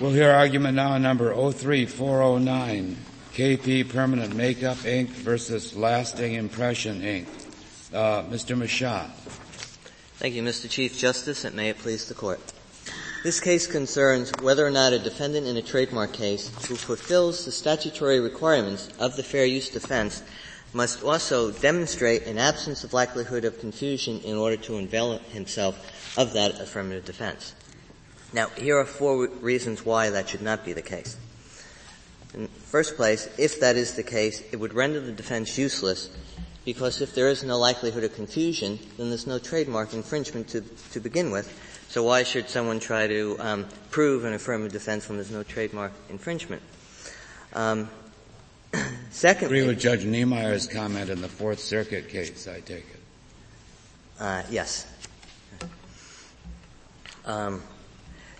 We'll hear argument now number 03409, KP Permanent Makeup Inc. versus Lasting Impression Inc. Uh, Mr. Mashat. Thank you, Mr. Chief Justice, and may it please the Court. This case concerns whether or not a defendant in a trademark case who fulfills the statutory requirements of the fair use defense must also demonstrate an absence of likelihood of confusion in order to avail himself of that affirmative defense. Now, here are four reasons why that should not be the case. In first place, if that is the case, it would render the defense useless because if there is no likelihood of confusion, then there's no trademark infringement to, to begin with. So why should someone try to um, prove an affirmative defense when there's no trademark infringement? Um, secondly, agree with Judge Niemeyer's comment in the Fourth Circuit case. I take it. Uh, yes. Um,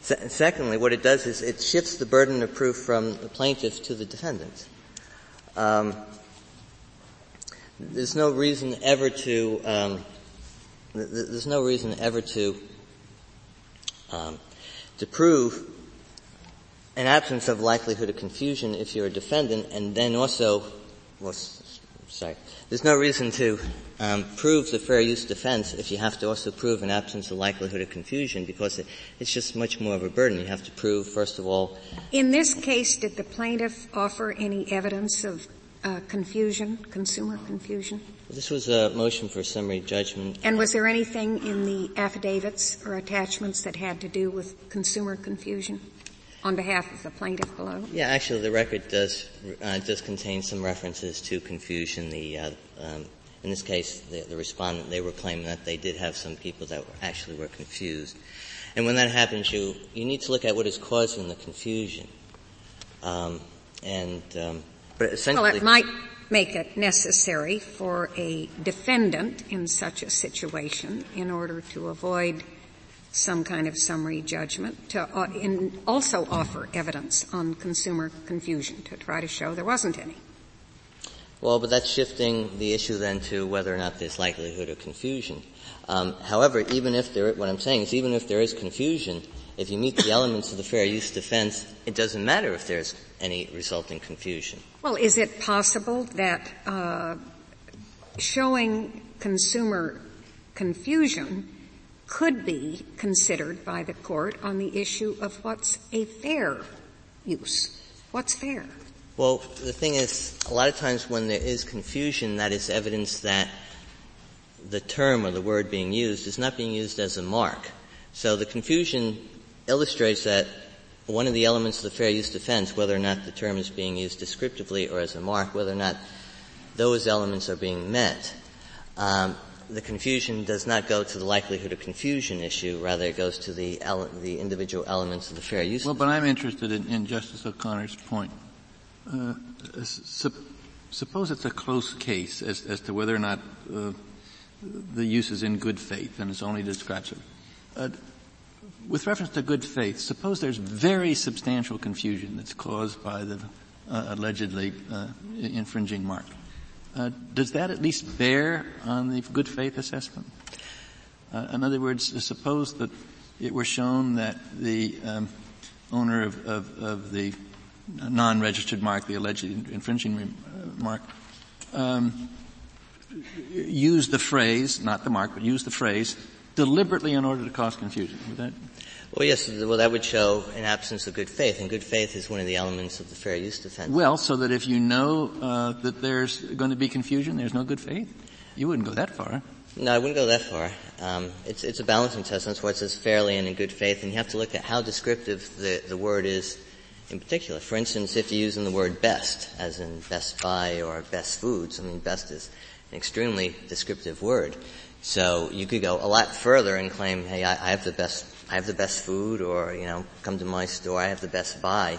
Se- secondly, what it does is it shifts the burden of proof from the plaintiff to the defendant. Um, there's no reason ever to um, th- there's no reason ever to um, to prove an absence of likelihood of confusion if you're a defendant, and then also, well, sorry, there's no reason to um, prove the fair use defense if you have to also prove an absence of likelihood of confusion because it, it's just much more of a burden. You have to prove, first of all. In this case, did the plaintiff offer any evidence of uh, confusion, consumer confusion? This was a motion for summary judgment. And was there anything in the affidavits or attachments that had to do with consumer confusion? on behalf of the plaintiff below? Yeah, actually, the record does uh, does contain some references to confusion. The uh, um, in this case, the, the, respondent they were claiming that they did have some people that were, actually were confused, and when that happens, you you need to look at what is causing the confusion, um, and um, but essentially, well, it might make it necessary for a defendant in such a situation in order to avoid some kind of summary judgment to uh, also offer evidence on consumer confusion to try to show there wasn't any. Well, but that's shifting the issue then to whether or not there's likelihood of confusion. Um, however, even if there, what I'm saying is even if there is confusion, if you meet the elements of the fair use defense, it doesn't matter if there's any resulting confusion. Well, is it possible that uh, showing consumer confusion could be considered by the court on the issue of what's a fair use. What's fair? Well, the thing is, a lot of times when there is confusion, that is evidence that the term or the word being used is not being used as a mark. So the confusion illustrates that one of the elements of the fair use defense, whether or not the term is being used descriptively or as a mark, whether or not those elements are being met. Um, the confusion does not go to the likelihood of confusion issue, rather it goes to the, ele- the individual elements of the fair use. Well, but I'm interested in, in Justice O'Connor's point. Uh, su- suppose it's a close case as, as to whether or not uh, the use is in good faith and it's only describes it. Uh, with reference to good faith, suppose there's very substantial confusion that's caused by the uh, allegedly uh, infringing mark. Does that at least bear on the good faith assessment? In other words, suppose that it were shown that the um, owner of, of, of, the non-registered mark, the alleged infringing uh, mark, um, used the phrase, not the mark, but used the phrase deliberately in order to cause confusion. Would that well, yes. Well, that would show an absence of good faith, and good faith is one of the elements of the fair use defense. Well, so that if you know uh, that there's going to be confusion, there's no good faith. You wouldn't go that far. No, I wouldn't go that far. Um, it's it's a balancing test. That's why it says fairly and in good faith, and you have to look at how descriptive the the word is in particular. For instance, if you're using the word best, as in Best Buy or Best Foods, I mean, best is an extremely descriptive word. So you could go a lot further and claim, hey, I, I have the best I have the best food or, you know, come to my store, I have the best buy.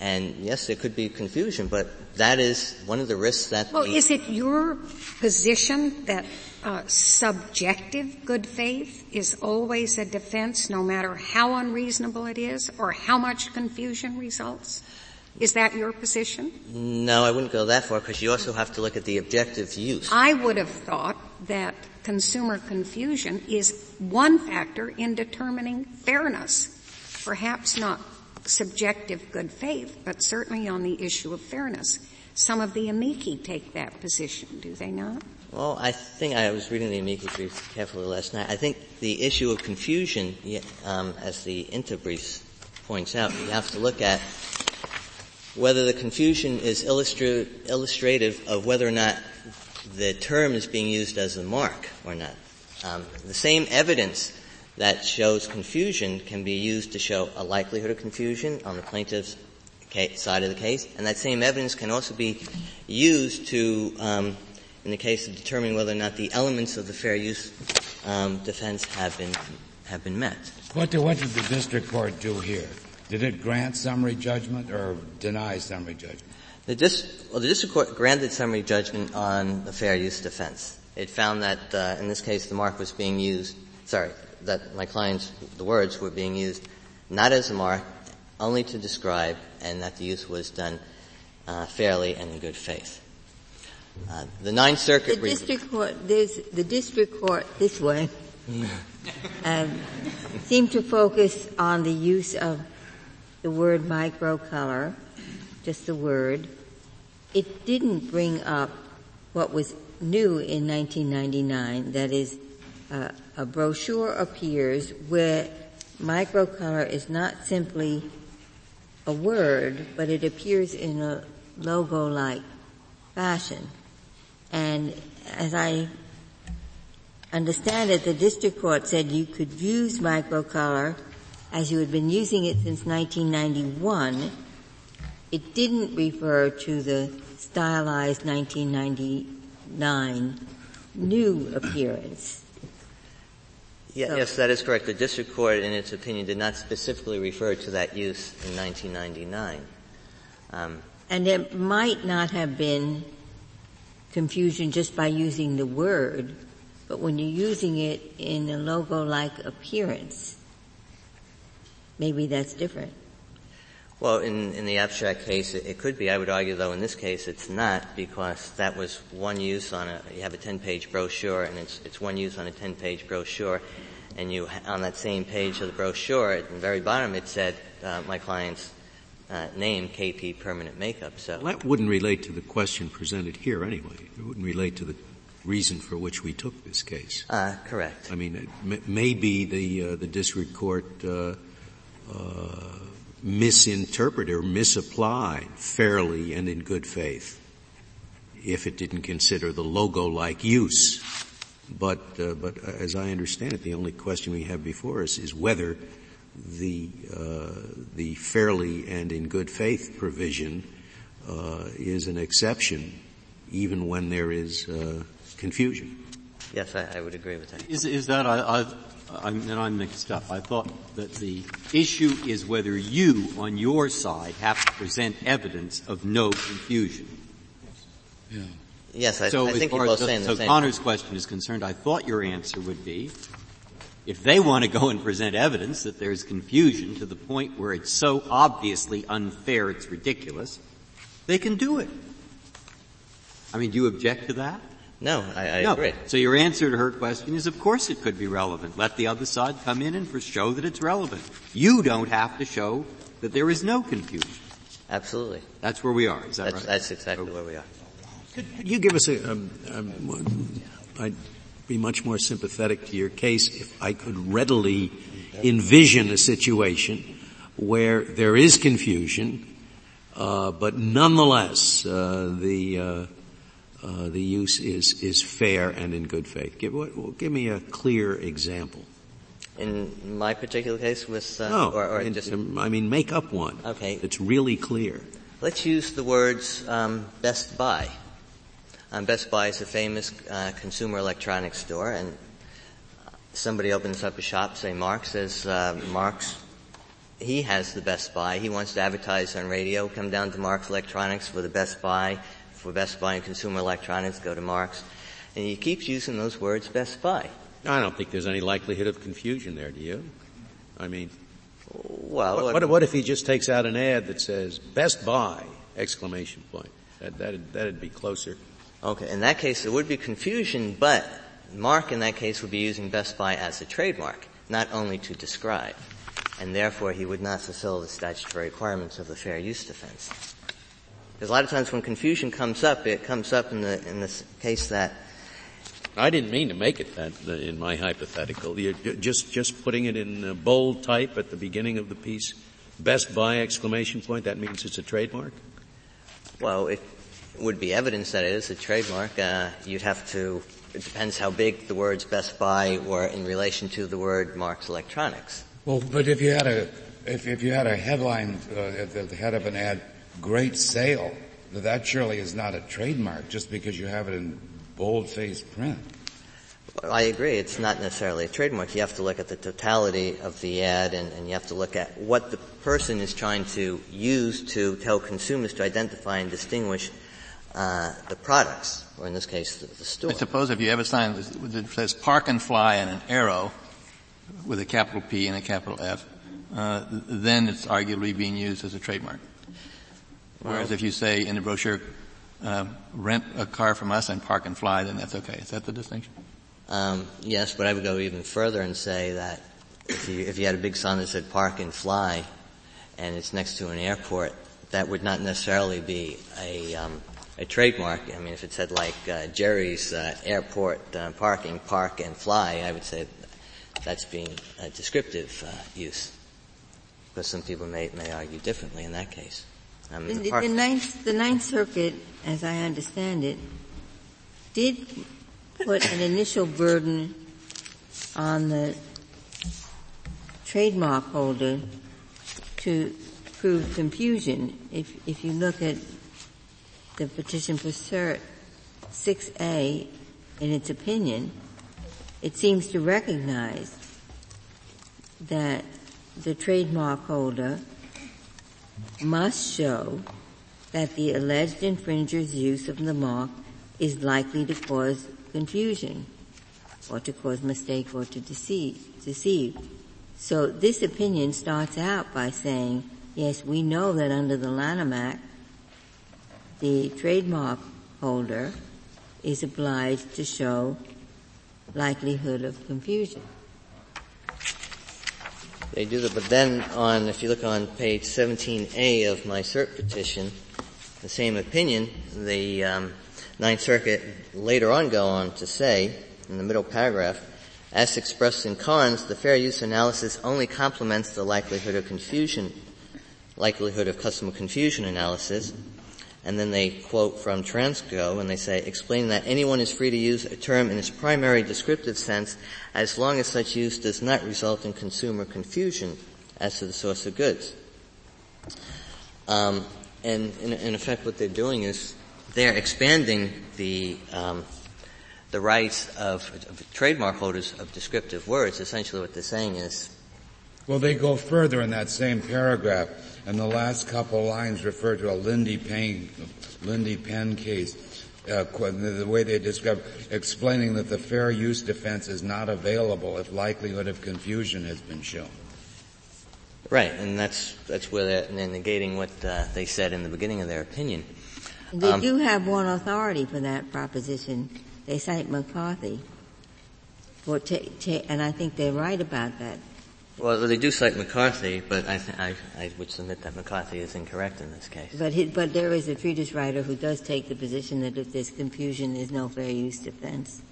And yes, there could be confusion, but that is one of the risks that. Well, is it your position that uh, subjective good faith is always a defense, no matter how unreasonable it is, or how much confusion results? Is that your position? No, I wouldn't go that far because you also have to look at the objective use. I would have thought that consumer confusion is one factor in determining fairness. Perhaps not subjective good faith, but certainly on the issue of fairness. Some of the amici take that position, do they not? Well, I think I was reading the amicus brief carefully last night. I think the issue of confusion, um, as the INTA brief points out, you have to look at whether the confusion is illustra- illustrative of whether or not the term is being used as a mark or not. Um, the same evidence that shows confusion can be used to show a likelihood of confusion on the plaintiff's side of the case, and that same evidence can also be used to, um, in the case of determining whether or not the elements of the fair use um, defense have been have been met. What did, what did the district court do here? Did it grant summary judgment or deny summary judgment? The, dis- well, the district court granted summary judgment on the fair use defense. It found that uh, in this case the mark was being used. Sorry, that my client's the words were being used not as a mark, only to describe, and that the use was done uh, fairly and in good faith. Uh, the Ninth Circuit. The district court. the district court this way. um, seemed to focus on the use of the word microcolor, just the word. It didn't bring up what was new in 1999, that is, uh, a brochure appears where microcolor is not simply a word, but it appears in a logo-like fashion. And as I understand it, the district court said you could use microcolor as you had been using it since 1991. It didn't refer to the stylized 1999 new appearance. Yeah, so. Yes, that is correct. The district court, in its opinion, did not specifically refer to that use in 1999. Um, and it might not have been confusion just by using the word, but when you're using it in a logo-like appearance, maybe that's different. Well, in, in the abstract case, it, it, could be. I would argue, though, in this case, it's not because that was one use on a. You have a ten-page brochure, and it's it's one use on a ten-page brochure, and you on that same page of the brochure, at the very bottom, it said uh, my client's uh, name, KP Permanent Makeup. So well, that wouldn't relate to the question presented here, anyway. It wouldn't relate to the reason for which we took this case. Uh, correct. I mean, maybe the uh, the district court uh, uh, misinterpreted or misapplied fairly and in good faith if it didn't consider the logo-like use. But, uh, but as I understand it, the only question we have before us is whether the, uh, the fairly and in good faith provision uh, is an exception even when there is uh, confusion. Yes, I, I, would agree with that. Is, is that, I, I'm, then I'm mixed up. I thought that the issue is whether you, on your side, have to present evidence of no confusion. Yeah. Yes, I, so I think you're both saying so the same. Connor's question is concerned. I thought your answer would be, if they want to go and present evidence that there's confusion to the point where it's so obviously unfair, it's ridiculous, they can do it. I mean, do you object to that? No, I, I no. agree. So your answer to her question is, of course it could be relevant. Let the other side come in and show that it's relevant. You don't have to show that there is no confusion. Absolutely. That's where we are. Is that that's, right? That's exactly okay. where we are. Could you give us a, um, um, I'd be much more sympathetic to your case if I could readily envision a situation where there is confusion, uh, but nonetheless, uh, the, uh, uh, the use is is fair and in good faith. Give well, give me a clear example. In my particular case, with uh, no, or, or in, just I mean, make up one. Okay, it's really clear. Let's use the words um, Best Buy. Um, Best Buy is a famous uh, consumer electronics store, and somebody opens up a shop, say Mark says uh, Mark's he has the Best Buy. He wants to advertise on radio. Come down to Mark's Electronics for the Best Buy for Best Buy and Consumer Electronics, go to Mark's. And he keeps using those words Best Buy. I don't think there's any likelihood of confusion there, do you? I mean, well, what, what, what if he just takes out an ad that says Best Buy exclamation point? That, that'd, that'd be closer. Okay, in that case there would be confusion, but Mark in that case would be using Best Buy as a trademark, not only to describe. and therefore he would not fulfill the statutory requirements of the fair use defense. Because a lot of times when confusion comes up, it comes up in the in the case that I didn't mean to make it that in my hypothetical. You're just just putting it in bold type at the beginning of the piece. Best Buy exclamation point. That means it's a trademark. Well, it would be evidence that it is a trademark. Uh, you'd have to. It depends how big the words Best Buy were in relation to the word Marks Electronics. Well, but if you had a if, if you had a headline uh, at the head of an ad, "Great sale," that surely is not a trademark just because you have it in bold-faced print. I agree. It's not necessarily a trademark. You have to look at the totality of the ad and, and, you have to look at what the person is trying to use to tell consumers to identify and distinguish uh, the products, or in this case, the, the store. I suppose if you have a sign that says park and fly and an arrow with a capital P and a capital F, uh, then it's arguably being used as a trademark. Whereas well, if you say in the brochure, uh, rent a car from us and park and fly, then that's okay. Is that the distinction? Um, yes, but I would go even further and say that if you, if you had a big sign that said park and fly, and it's next to an airport, that would not necessarily be a, um, a trademark. I mean, if it said like uh, Jerry's uh, airport uh, parking, park and fly, I would say that's being a descriptive uh, use. Because some people may, may argue differently in that case. Um, the, the, the, ninth, the Ninth Circuit, as I understand it, did put an initial burden on the trademark holder to prove confusion. If, if you look at the petition for cert 6A in its opinion, it seems to recognize that the trademark holder must show that the alleged infringer's use of the mark is likely to cause confusion or to cause mistake or to deceive, deceive. So this opinion starts out by saying, yes, we know that under the Lanham Act, the trademark holder is obliged to show likelihood of confusion. They do that, but then on, if you look on page 17A of my cert petition, the same opinion, the um, Ninth Circuit later on go on to say, in the middle paragraph, as expressed in Cairns, the fair use analysis only complements the likelihood of confusion, likelihood of customer confusion analysis, and then they quote from Transgo and they say, explaining that anyone is free to use a term in its primary descriptive sense as long as such use does not result in consumer confusion as to the source of goods. Um, and in, in, effect what they're doing is they're expanding the, um, the rights of, of trademark holders of descriptive words. Essentially what they're saying is well, they go further in that same paragraph, and the last couple lines refer to a Lindy Payne, Lindy Pen case. Uh, the way they describe, explaining that the fair use defense is not available if likelihood of confusion has been shown. Right, and that's that's where they're, they're negating what uh, they said in the beginning of their opinion. They um, do have one authority for that proposition. They cite McCarthy. For t- t- and I think they're right about that. Well, they do cite McCarthy, but I, th- I, I, would submit that McCarthy is incorrect in this case. But, he, but there is a treatise writer who does take the position that if there's confusion, there's no fair use defense.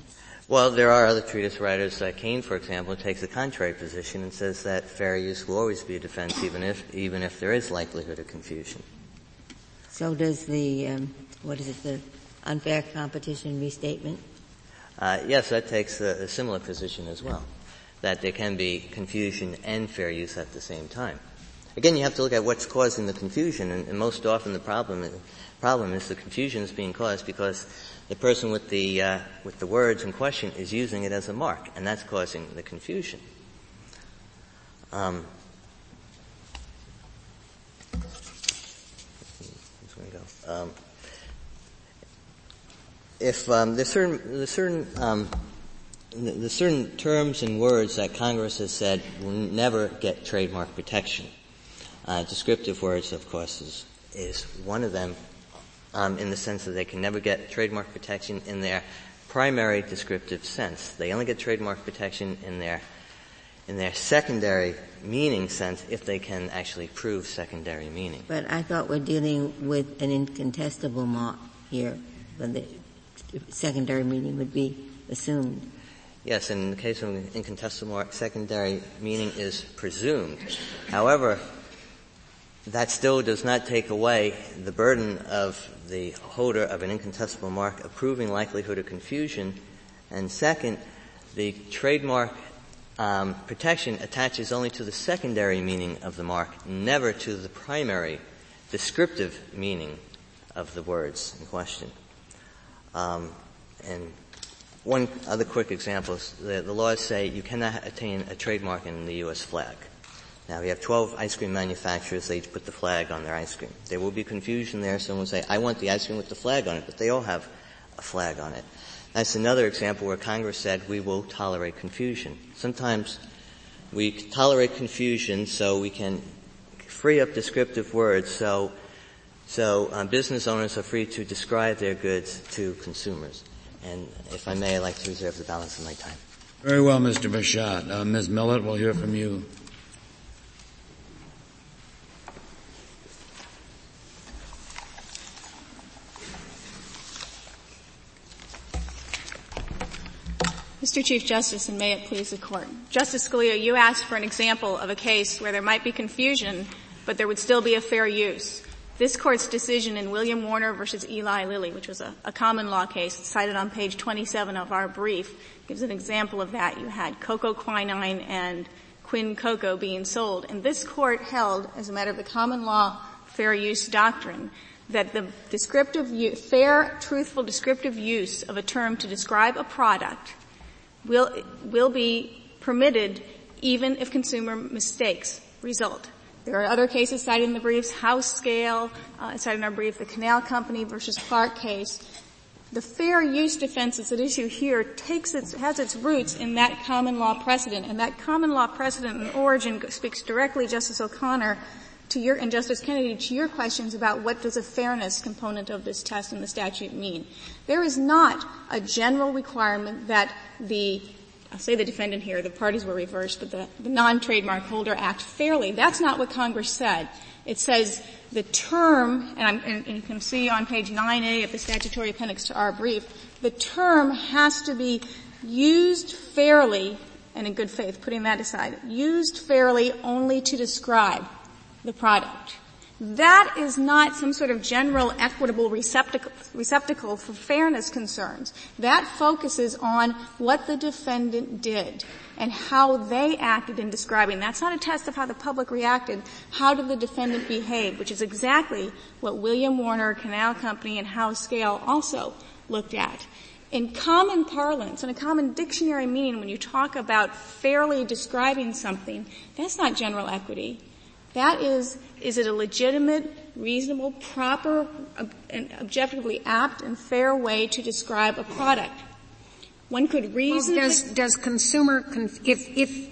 Well, there are other treatise writers. Uh, Kane, for example, takes the contrary position and says that fair use will always be a defense, even if even if there is likelihood of confusion. So does the um, what is it the unfair competition restatement? Uh, yes, that takes a, a similar position as well that there can be confusion and fair use at the same time. Again, you have to look at what's causing the confusion, and, and most often the problem is, problem is the confusion is being caused because the person with the uh, with the words in question is using it as a mark, and that's causing the confusion. Um, um, if um, there's certain there's certain the certain terms and words that Congress has said will never get trademark protection. Uh, descriptive words, of course, is, is one of them um, in the sense that they can never get trademark protection in their primary descriptive sense. They only get trademark protection in their in their secondary meaning sense if they can actually prove secondary meaning. But I thought we're dealing with an incontestable mark here, when the secondary meaning would be assumed. Yes, in the case of an incontestable mark, secondary meaning is presumed. However, that still does not take away the burden of the holder of an incontestable mark of proving likelihood of confusion. And second, the trademark um, protection attaches only to the secondary meaning of the mark, never to the primary descriptive meaning of the words in question. Um, and one other quick example is the, the laws say you cannot attain a trademark in the U.S. flag. Now we have 12 ice cream manufacturers, they each put the flag on their ice cream. There will be confusion there, someone will say, I want the ice cream with the flag on it, but they all have a flag on it. That's another example where Congress said we will tolerate confusion. Sometimes we tolerate confusion so we can free up descriptive words so so um, business owners are free to describe their goods to consumers. And if I may, I'd like to reserve the balance of my time. Very well, Mr. Bachat. Uh, Ms. Millett, we'll hear from you. Mr. Chief Justice, and may it please the Court. Justice Scalia, you asked for an example of a case where there might be confusion, but there would still be a fair use. This Court's decision in William Warner versus Eli Lilly, which was a, a common law case cited on page 27 of our brief, gives an example of that. You had cocoa quinine and quin cocoa being sold, and this Court held, as a matter of the common law fair use doctrine, that the descriptive, fair, truthful descriptive use of a term to describe a product will, will be permitted even if consumer mistakes result. There are other cases cited in the briefs, Howe Scale, uh, cited in our brief, the Canal Company versus Clark case. The fair use defense that's at issue here takes its, has its roots in that common law precedent, and that common law precedent in origin speaks directly, Justice O'Connor, to your, and Justice Kennedy, to your questions about what does a fairness component of this test in the statute mean. There is not a general requirement that the I'll say the defendant here, the parties were reversed, but the, the non-trademark holder act fairly. That's not what Congress said. It says the term, and, and, and you can see on page 9A of the statutory appendix to our brief, the term has to be used fairly and in good faith, putting that aside, used fairly only to describe the product. That is not some sort of general equitable receptacle, receptacle, for fairness concerns. That focuses on what the defendant did and how they acted in describing. That's not a test of how the public reacted. How did the defendant behave? Which is exactly what William Warner, Canal Company, and Howe Scale also looked at. In common parlance, in a common dictionary meaning, when you talk about fairly describing something, that's not general equity. That is, is it a legitimate, reasonable, proper, and objectively apt and fair way to describe a product? One could reasonably... Well, does, does consumer, conf- if, if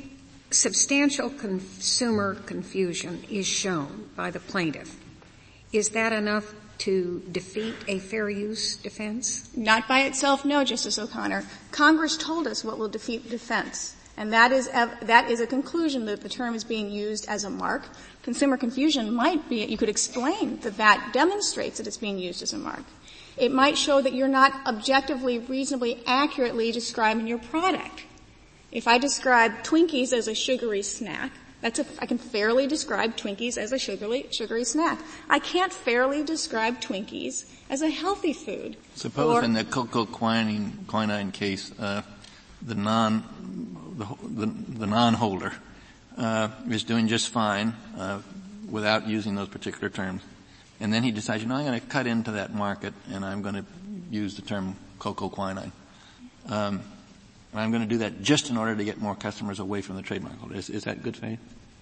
substantial consumer confusion is shown by the plaintiff, is that enough to defeat a fair use defense? Not by itself, no, Justice O'Connor. Congress told us what will defeat the defense. And that is, that is a conclusion that the term is being used as a mark. Consumer confusion might be, you could explain that that demonstrates that it's being used as a mark. It might show that you're not objectively, reasonably, accurately describing your product. If I describe Twinkies as a sugary snack, that's a, I can fairly describe Twinkies as a sugary, sugary snack. I can't fairly describe Twinkies as a healthy food. Suppose or, in the cocoa quinine, quinine case, uh, the non the, the, the non-holder uh, is doing just fine uh, without using those particular terms, and then he decides, you know, I'm going to cut into that market and I'm going to use the term cocoa quinine. Um, and I'm going to do that just in order to get more customers away from the trademark holder. Is, is that good faith?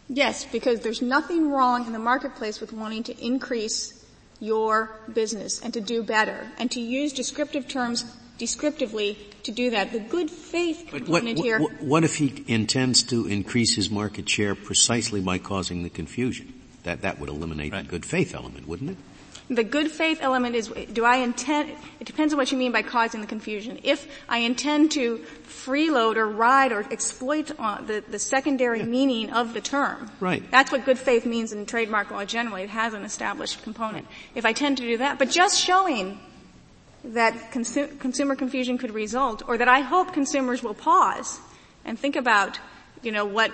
Yes, because there's nothing wrong in the marketplace with wanting to increase your business and to do better and to use descriptive terms descriptively to do that. The good faith component what, here. What, what if he intends to increase his market share precisely by causing the confusion? That that would eliminate right. the good faith element, wouldn't it? The good faith element is, do I intend, it depends on what you mean by causing the confusion. If I intend to freeload or ride or exploit uh, the, the secondary yeah. meaning of the term. Right. That's what good faith means in trademark law generally. It has an established component. If I tend to do that, but just showing that consu- consumer confusion could result, or that I hope consumers will pause and think about, you know, what,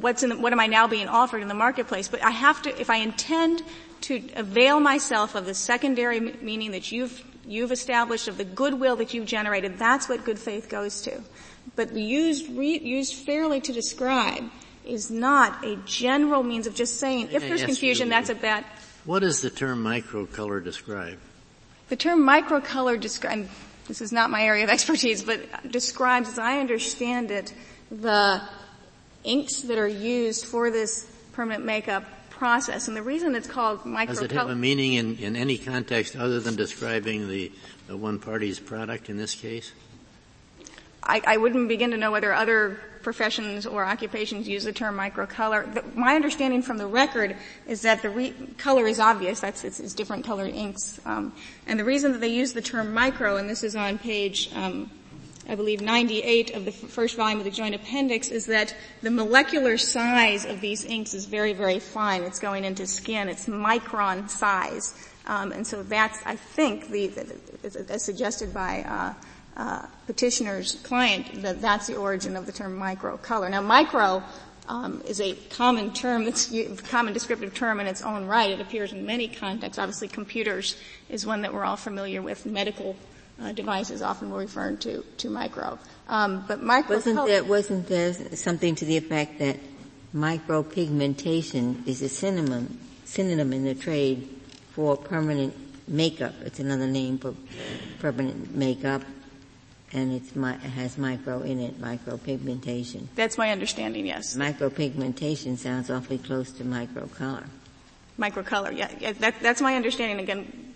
what's in the, what am I now being offered in the marketplace? But I have to, if I intend to avail myself of the secondary meaning that you've you've established of the goodwill that you've generated, that's what good faith goes to. But used re, used fairly to describe is not a general means of just saying if there's confusion, you, that's a bad. What does the term microcolor describe? The term microcolor describe. This is not my area of expertise, but describes, as I understand it, the inks that are used for this permanent makeup process. And the reason it's called microcolor. Does it have a meaning in, in any context other than describing the, the one party's product in this case? I, I, wouldn't begin to know whether other professions or occupations use the term microcolor. The, my understanding from the record is that the re- color is obvious. That's it's, it's different colored inks, um, and the reason that they use the term micro, and this is on page um, I believe 98 of the f- first volume of the joint appendix is that the molecular size of these inks is very, very fine. It's going into skin. It's micron size. Um, and so that's, I think, the, the as suggested by uh, uh, petitioner's client, that that's the origin of the term micro color. Now, micro um, is a common term that's a common descriptive term in its own right. It appears in many contexts. Obviously, computers is one that we're all familiar with. Medical uh, devices often were referred to to micro. Um, but micro wasn't there wasn't there something to the effect that micropigmentation is a synonym synonym in the trade for permanent makeup. It's another name for permanent makeup, and it has micro in it, micropigmentation. That's my understanding. Yes. Micropigmentation sounds awfully close to microcolor. Microcolor, yeah, yeah that, that's my understanding. Again,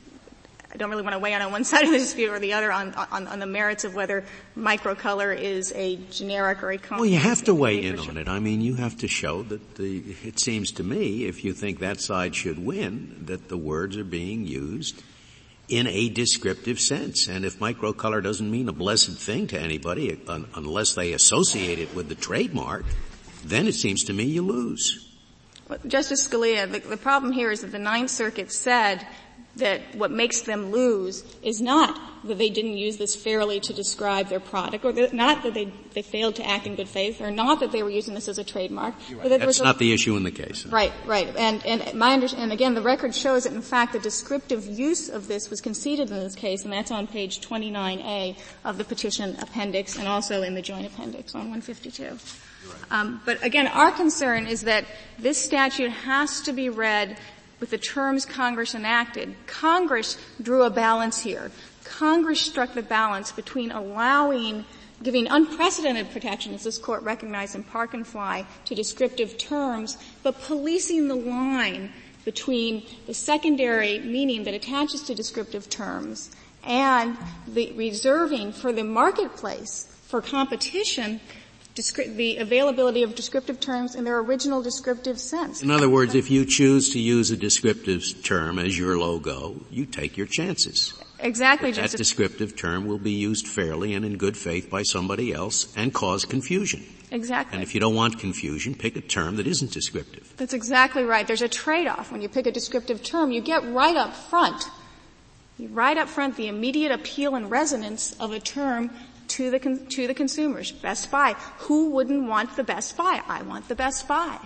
I don't really want to weigh on on one side of the dispute or the other on, on, on the merits of whether microcolor is a generic or a common. Well, you have to weigh in on it. I mean, you have to show that the, it seems to me, if you think that side should win, that the words are being used in a descriptive sense. And if microcolor doesn't mean a blessed thing to anybody unless they associate it with the trademark, then it seems to me you lose. Well, Justice Scalia, the, the problem here is that the Ninth Circuit said that what makes them lose is not that they didn't use this fairly to describe their product, or that, not that they, they failed to act in good faith, or not that they were using this as a trademark. Right. That's not a, the issue in the case. Right, right. And, and my under, and again, the record shows that in fact the descriptive use of this was conceded in this case, and that's on page 29A of the petition appendix, and also in the joint appendix on 152. Um, but again, our concern is that this statute has to be read with the terms Congress enacted, Congress drew a balance here. Congress struck the balance between allowing giving unprecedented protection, as this court recognized in Park and Fly, to descriptive terms, but policing the line between the secondary meaning that attaches to descriptive terms and the reserving for the marketplace for competition the availability of descriptive terms in their original descriptive sense. In other words, if you choose to use a descriptive term as your logo, you take your chances. Exactly, That descriptive term will be used fairly and in good faith by somebody else and cause confusion. Exactly. And if you don't want confusion, pick a term that isn't descriptive. That's exactly right. There's a trade-off. When you pick a descriptive term, you get right up front right up front the immediate appeal and resonance of a term to the, con- to the consumers. Best Buy. Who wouldn't want the Best Buy? I want the Best Buy.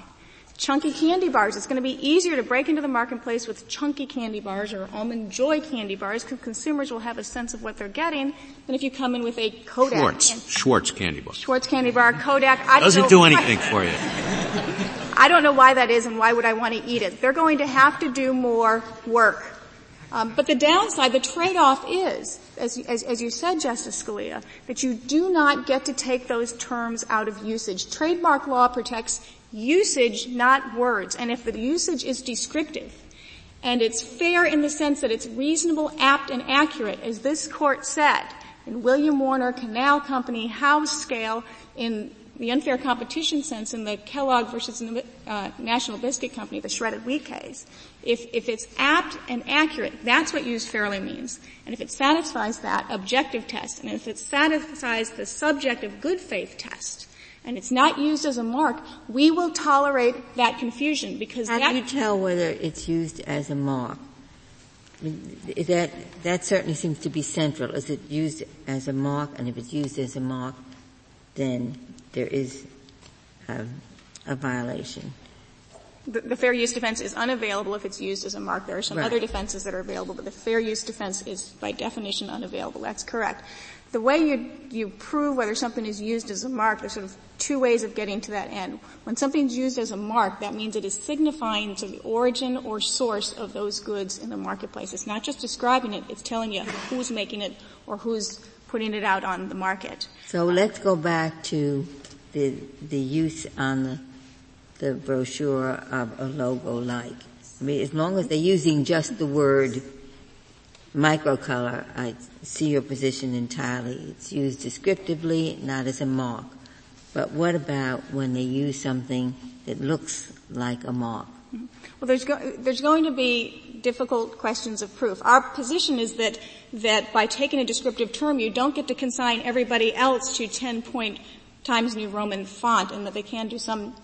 Chunky candy bars. It's going to be easier to break into the marketplace with chunky candy bars or almond joy candy bars because consumers will have a sense of what they're getting than if you come in with a Kodak. Schwartz. Schwartz candy bar. Schwartz candy bar. Kodak. I Doesn't do anything for you. I don't know why that is and why would I want to eat it. They're going to have to do more work. Um, but the downside, the trade-off is as, as, as, you said, Justice Scalia, that you do not get to take those terms out of usage. Trademark law protects usage, not words. And if the usage is descriptive, and it's fair in the sense that it's reasonable, apt, and accurate, as this court said in William Warner Canal Company, Howe Scale, in the unfair competition sense in the Kellogg versus uh, National Biscuit Company, the shredded wheat case, if, if it's apt and accurate, that's what used fairly means. And if it satisfies that objective test, and if it satisfies the subjective good faith test, and it's not used as a mark, we will tolerate that confusion because How do you tell whether it's used as a mark? that that certainly seems to be central. Is it used as a mark? And if it's used as a mark, then there is a, a violation. The, the, fair use defense is unavailable if it's used as a mark. There are some right. other defenses that are available, but the fair use defense is by definition unavailable. That's correct. The way you, you prove whether something is used as a mark, there's sort of two ways of getting to that end. When something's used as a mark, that means it is signifying to the origin or source of those goods in the marketplace. It's not just describing it, it's telling you who's making it or who's putting it out on the market. So let's go back to the, the use on the the brochure of a logo like. I mean, as long as they're using just the word microcolor, I see your position entirely. It's used descriptively, not as a mark. But what about when they use something that looks like a mark? Well, there's, go- there's going to be difficult questions of proof. Our position is that, that by taking a descriptive term, you don't get to consign everybody else to 10 point Times New Roman font and that they can do some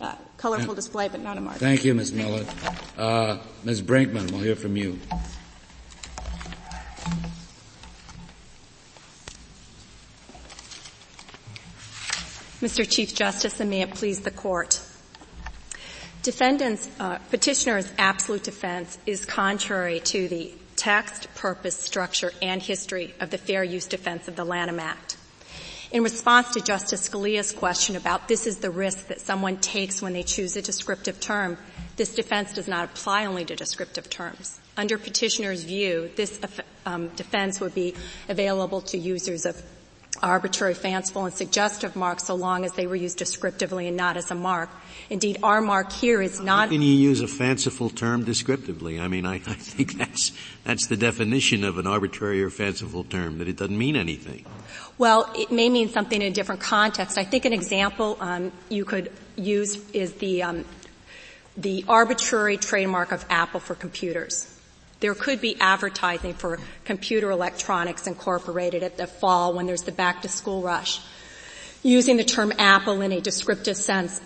uh, colorful display, but not a mark. Thank you, Ms. Millett. Uh, Ms. Brinkman, we'll hear from you. Mr. Chief Justice, and may it please the court. Defendant's, uh, petitioner's absolute defense is contrary to the text, purpose, structure, and history of the Fair Use Defense of the Lanham Act. In response to Justice Scalia's question about this is the risk that someone takes when they choose a descriptive term, this defense does not apply only to descriptive terms. Under petitioner's view, this um, defense would be available to users of arbitrary, fanciful, and suggestive marks so long as they were used descriptively and not as a mark. Indeed, our mark here is not. How can you use a fanciful term descriptively? I mean, I, I think that's that's the definition of an arbitrary or fanciful term that it doesn't mean anything. Well, it may mean something in a different context. I think an example um, you could use is the um, the arbitrary trademark of Apple for computers. There could be advertising for Computer Electronics Incorporated at the fall when there's the back to school rush. Using the term Apple in a descriptive sense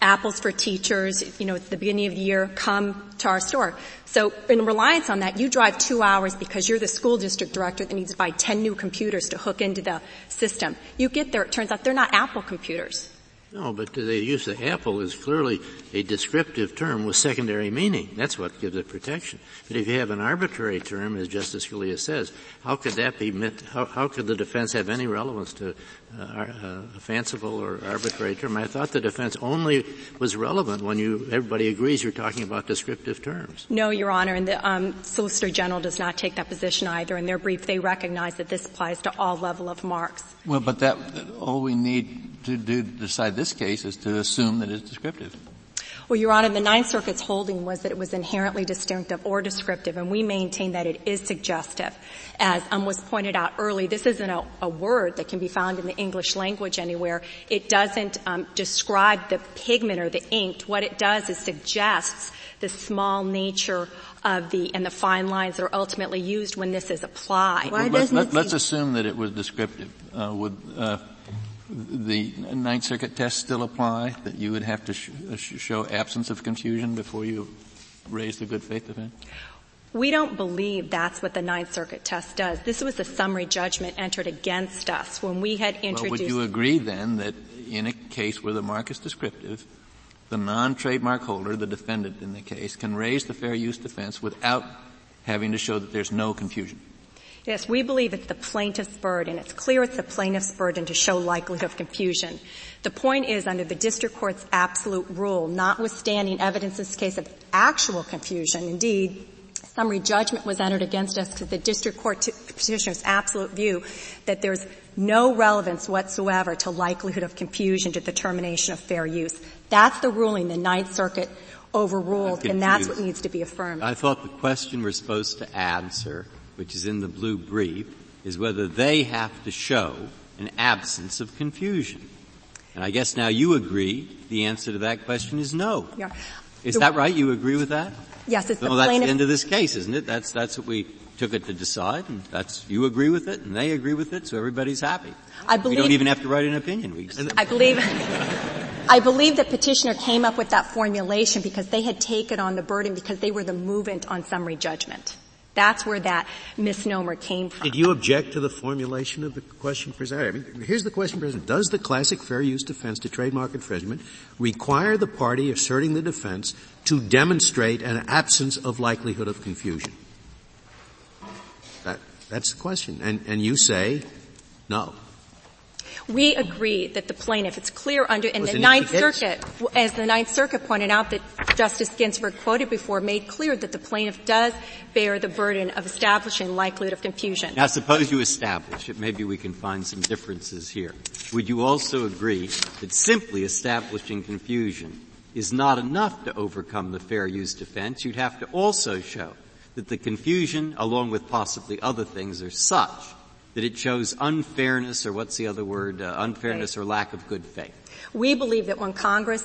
apples for teachers, you know, at the beginning of the year, come to our store. So in reliance on that, you drive two hours because you're the school district director that needs to buy 10 new computers to hook into the system. You get there, it turns out they're not Apple computers. No, but the use of apple is clearly a descriptive term with secondary meaning. That's what gives it protection. But if you have an arbitrary term, as Justice Scalia says, how could that be, how, how could the defense have any relevance to uh, uh, a fanciful or arbitrary term? I thought the defense only was relevant when you, everybody agrees you're talking about descriptive terms. No, Your Honor, and the um, Solicitor General does not take that position either. In their brief, they recognize that this applies to all level of marks. Well, but that, all we need to do to decide this case is to assume that it's descriptive. Well, Your Honor, the Ninth Circuit's holding was that it was inherently distinctive or descriptive, and we maintain that it is suggestive. As um, was pointed out early, this isn't a, a, word that can be found in the English language anywhere. It doesn't um, describe the pigment or the ink. What it does is suggests the small nature of the and the fine lines that are ultimately used when this is applied. Why well, let, us assume that it was descriptive. Uh, would uh, the Ninth Circuit test still apply, that you would have to sh- uh, show absence of confusion before you raise the good faith defense? We don't believe that's what the Ninth Circuit test does. This was a summary judgment entered against us when we had introduced. Well, would you agree then that in a case where the mark is descriptive, the non-trademark holder, the defendant in the case, can raise the fair use defense without having to show that there's no confusion? Yes, we believe it's the plaintiff's burden. It's clear it's the plaintiff's burden to show likelihood of confusion. The point is, under the district court's absolute rule, notwithstanding evidence in this case of actual confusion, indeed, summary judgment was entered against us because the district court t- petitioner's absolute view that there's no relevance whatsoever to likelihood of confusion to the determination of fair use. That's the ruling the Ninth Circuit overruled, and that's what needs to be affirmed. I thought the question we're supposed to answer which is in the blue brief, is whether they have to show an absence of confusion. And I guess now you agree the answer to that question is no. Yeah. Is that right? You agree with that? Yes, it's the well, that's the end of this case, isn't it? That's, that's what we took it to decide, and that's, you agree with it, and they agree with it, so everybody's happy. I believe. We don't even have to write an opinion. We just, I believe. I believe that petitioner came up with that formulation because they had taken on the burden because they were the movant on summary judgment. That's where that misnomer came from. Did you object to the formulation of the question presented? I mean, here's the question presented. Does the classic fair use defense to trademark infringement require the party asserting the defense to demonstrate an absence of likelihood of confusion? That, that's the question. And, and you say, no. We agree that the plaintiff, it's clear under, in the Ninth? Circuit, as the Ninth Circuit pointed out that Justice Ginsburg quoted before, made clear that the plaintiff does bear the burden of establishing likelihood of confusion. now suppose you establish it, maybe we can find some differences here. Would you also agree that simply establishing confusion is not enough to overcome the fair use defense? You'd have to also show that the confusion, along with possibly other things, are such that it shows unfairness, or what's the other word, uh, unfairness or lack of good faith. We believe that when Congress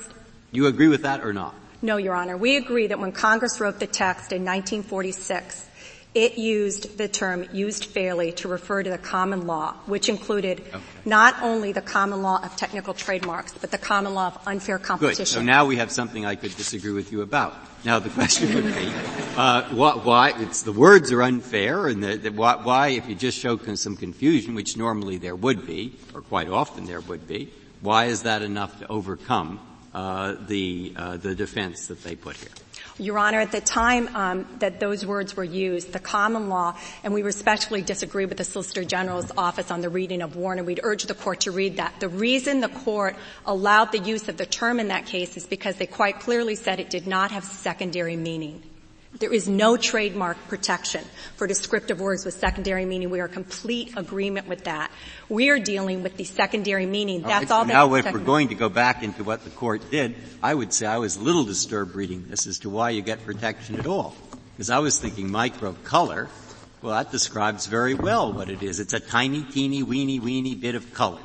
You agree with that or not? No, Your Honor. We agree that when Congress wrote the text in 1946, it used the term used fairly to refer to the common law, which included not only the common law of technical trademarks, but the common law of unfair competition. Good. So now we have something I could disagree with you about. Now the question would be, uh, why, why, it's, the words are unfair and the, the, why, why, if you just show some confusion, which normally there would be, or quite often there would be, why is that enough to overcome, uh, the, uh, the defense that they put here? Your Honor, at the time um, that those words were used, the common law, and we respectfully disagree with the Solicitor General's office on the reading of Warner. we'd urge the court to read that. The reason the court allowed the use of the term in that case is because they quite clearly said it did not have secondary meaning. There is no trademark protection for descriptive words with secondary meaning. We are complete agreement with that. We are dealing with the secondary meaning. That's all so that now if we're going to go back into what the court did, I would say I was a little disturbed reading this as to why you get protection at all. Because I was thinking micro color, well that describes very well what it is. It's a tiny, teeny, weeny, weeny bit of color.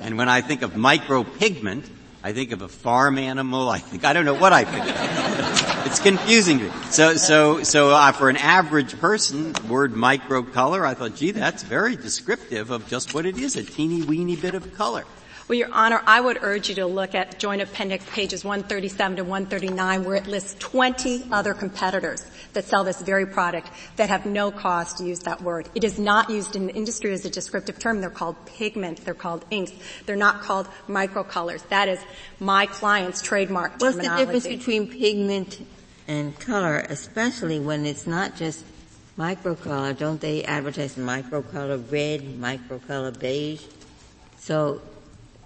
And when I think of micro pigment, I think of a farm animal, I think, I don't know what I think. It's confusing me. So, so, so uh, for an average person, word micro color, I thought, gee, that's very descriptive of just what it is, a teeny weeny bit of color. Well, Your Honor, I would urge you to look at Joint Appendix pages 137 to 139 where it lists 20 other competitors that sell this very product that have no cause to use that word. It is not used in the industry as a descriptive term. They're called pigment. They're called inks. They're not called microcolors. That is my client's trademark What's the difference between pigment and color, especially when it's not just microcolor? Don't they advertise microcolor red, microcolor beige? So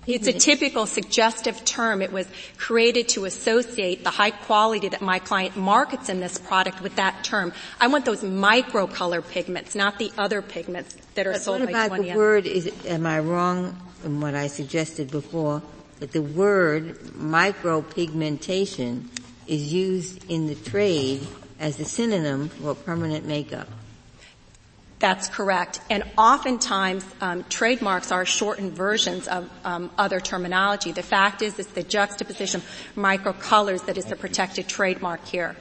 It's a typical suggestive term. It was created to associate the high quality that my client markets in this product with that term. I want those microcolor pigments, not the other pigments that are But sold what by about 20 the word, is, am I wrong in what I suggested before, that the word micropigmentation is used in the trade as a synonym for permanent makeup? That's correct. And oftentimes, um, trademarks are shortened versions of um, other terminology. The fact is, it's the juxtaposition of microcolors that is the protected trademark here.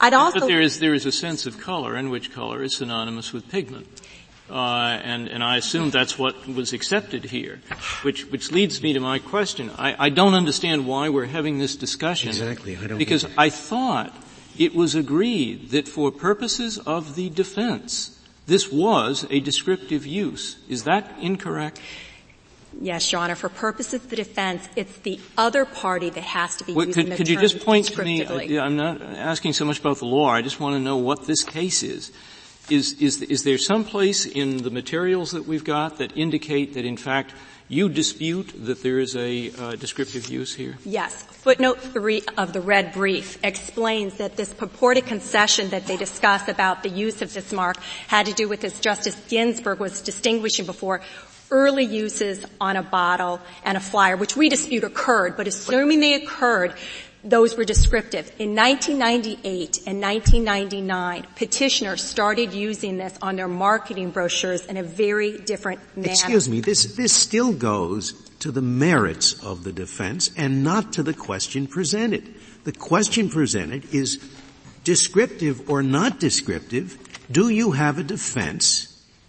I'd also But there is, there is a sense of color in which color is synonymous with pigment. Uh, and, and I assume that's what was accepted here, which, which leads me to my question. I, I don't understand why we're having this discussion. Exactly, I don't Because get. I thought it was agreed that for purposes of the defense, this was a descriptive use. Is that incorrect? Yes, Your Honor. For purposes of the defense, it's the other party that has to be What- using could, the could you just point to me. I- uh, I'm not asking so much about the law, I just want to know what this case is. Is, is, is there some place in the materials that we've got that indicate that in fact you dispute that there is a uh, descriptive use here? Yes. Footnote three of the red brief explains that this purported concession that they discuss about the use of this mark had to do with, as Justice Ginsburg was distinguishing before, early uses on a bottle and a flyer, which we dispute occurred, but assuming they occurred, those were descriptive. In 1998 and 1999, petitioners started using this on their marketing brochures in a very different manner. Excuse me, this, this still goes to the merits of the defense and not to the question presented. The question presented is descriptive or not descriptive. Do you have a defense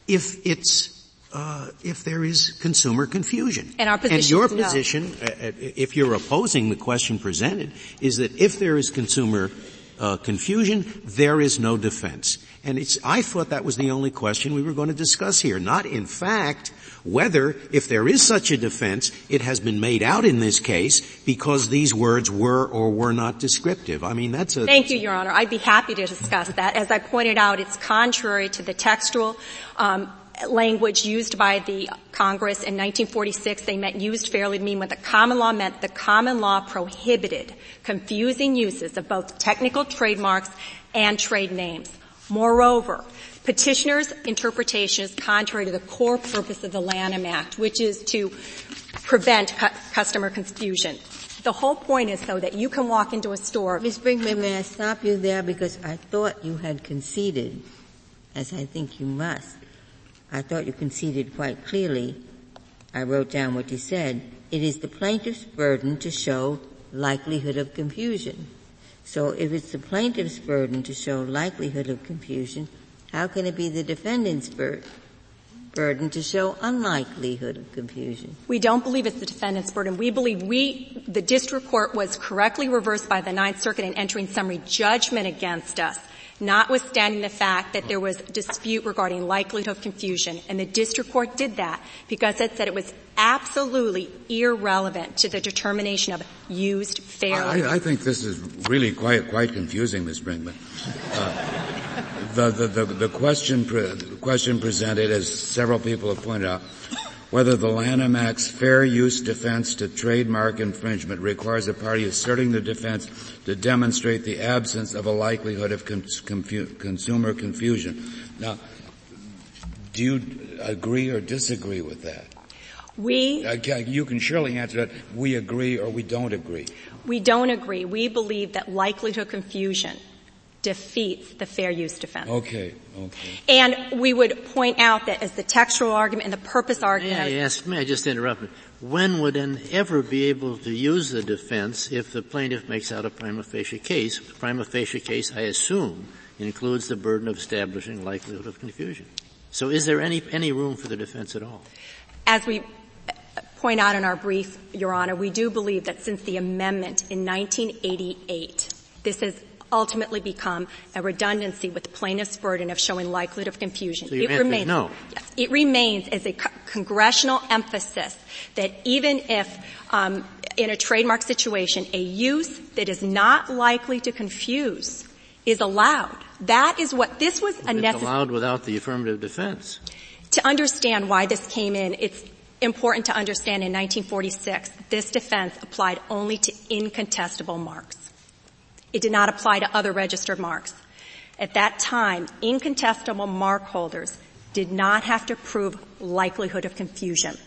if it's uh, if there is consumer confusion. And our position And your no. position, uh, uh, if you're opposing the question presented, is that if there is consumer uh, confusion, there is no defense. And it's, I thought that was the only question we were going to discuss here. Not in fact whether, if there is such a defense, it has been made out in this case because these words were or were not descriptive. I mean, that's a... Thank you, Your Honor. I'd be happy to discuss that. As I pointed out, it's contrary to the textual um, language used by the Congress in 1946. They meant used fairly to mean what the common law meant. The common law prohibited confusing uses of both technical trademarks and trade names. Moreover, petitioner's interpretation is contrary to the core purpose of the Lanham Act, which is to prevent cu- customer confusion. The whole point is though that you can walk into a store. Ms. Brinkman, may I stop you there because I thought you had conceded, as I think you must, I thought you conceded quite clearly. I wrote down what you said. It is the plaintiff's burden to show likelihood of confusion. So if it's the plaintiff's burden to show likelihood of confusion, how can it be the defendant's bur- burden to show unlikelihood of confusion? We don't believe it's the defendant's burden. We believe we, the district court was correctly reversed by the Ninth Circuit in entering summary judgment against us notwithstanding the fact that there was dispute regarding likelihood of confusion. And the district court did that because it said it was absolutely irrelevant to the determination of used fairly. I, I think this is really quite, quite confusing, Ms. Brinkman. Uh, the, the, the, the, question, pre- question presented, as several people have pointed out, whether the Lanham Act's fair use defense to trademark infringement requires a party asserting the defense to demonstrate the absence of a likelihood of confu- consumer confusion. Now, do you agree or disagree with that? We, uh, you can surely answer that. We agree or we don't agree. We don't agree. We believe that likelihood of confusion defeats the fair use defense. Okay, okay. And we would point out that as the textual argument and the purpose argument. May I ask, may I just interrupt? When would an ever be able to use the defense if the plaintiff makes out a prima facie case? The prima facie case, I assume, includes the burden of establishing likelihood of confusion. So is there any, any room for the defense at all? As we point out in our brief, Your Honor, we do believe that since the amendment in 1988, this has ultimately become a redundancy with plaintiff's burden of showing likelihood of confusion. So it remains, no. Yes, it remains as a co- congressional emphasis that even if um, in a trademark situation a use that is not likely to confuse is allowed. That is what this was a necessary. allowed without the affirmative defense. To understand why this came in, it's important to understand in 1946 this defense applied only to incontestable marks. It did not apply to other registered marks. At that time, incontestable mark holders did not have to prove likelihood of confusion.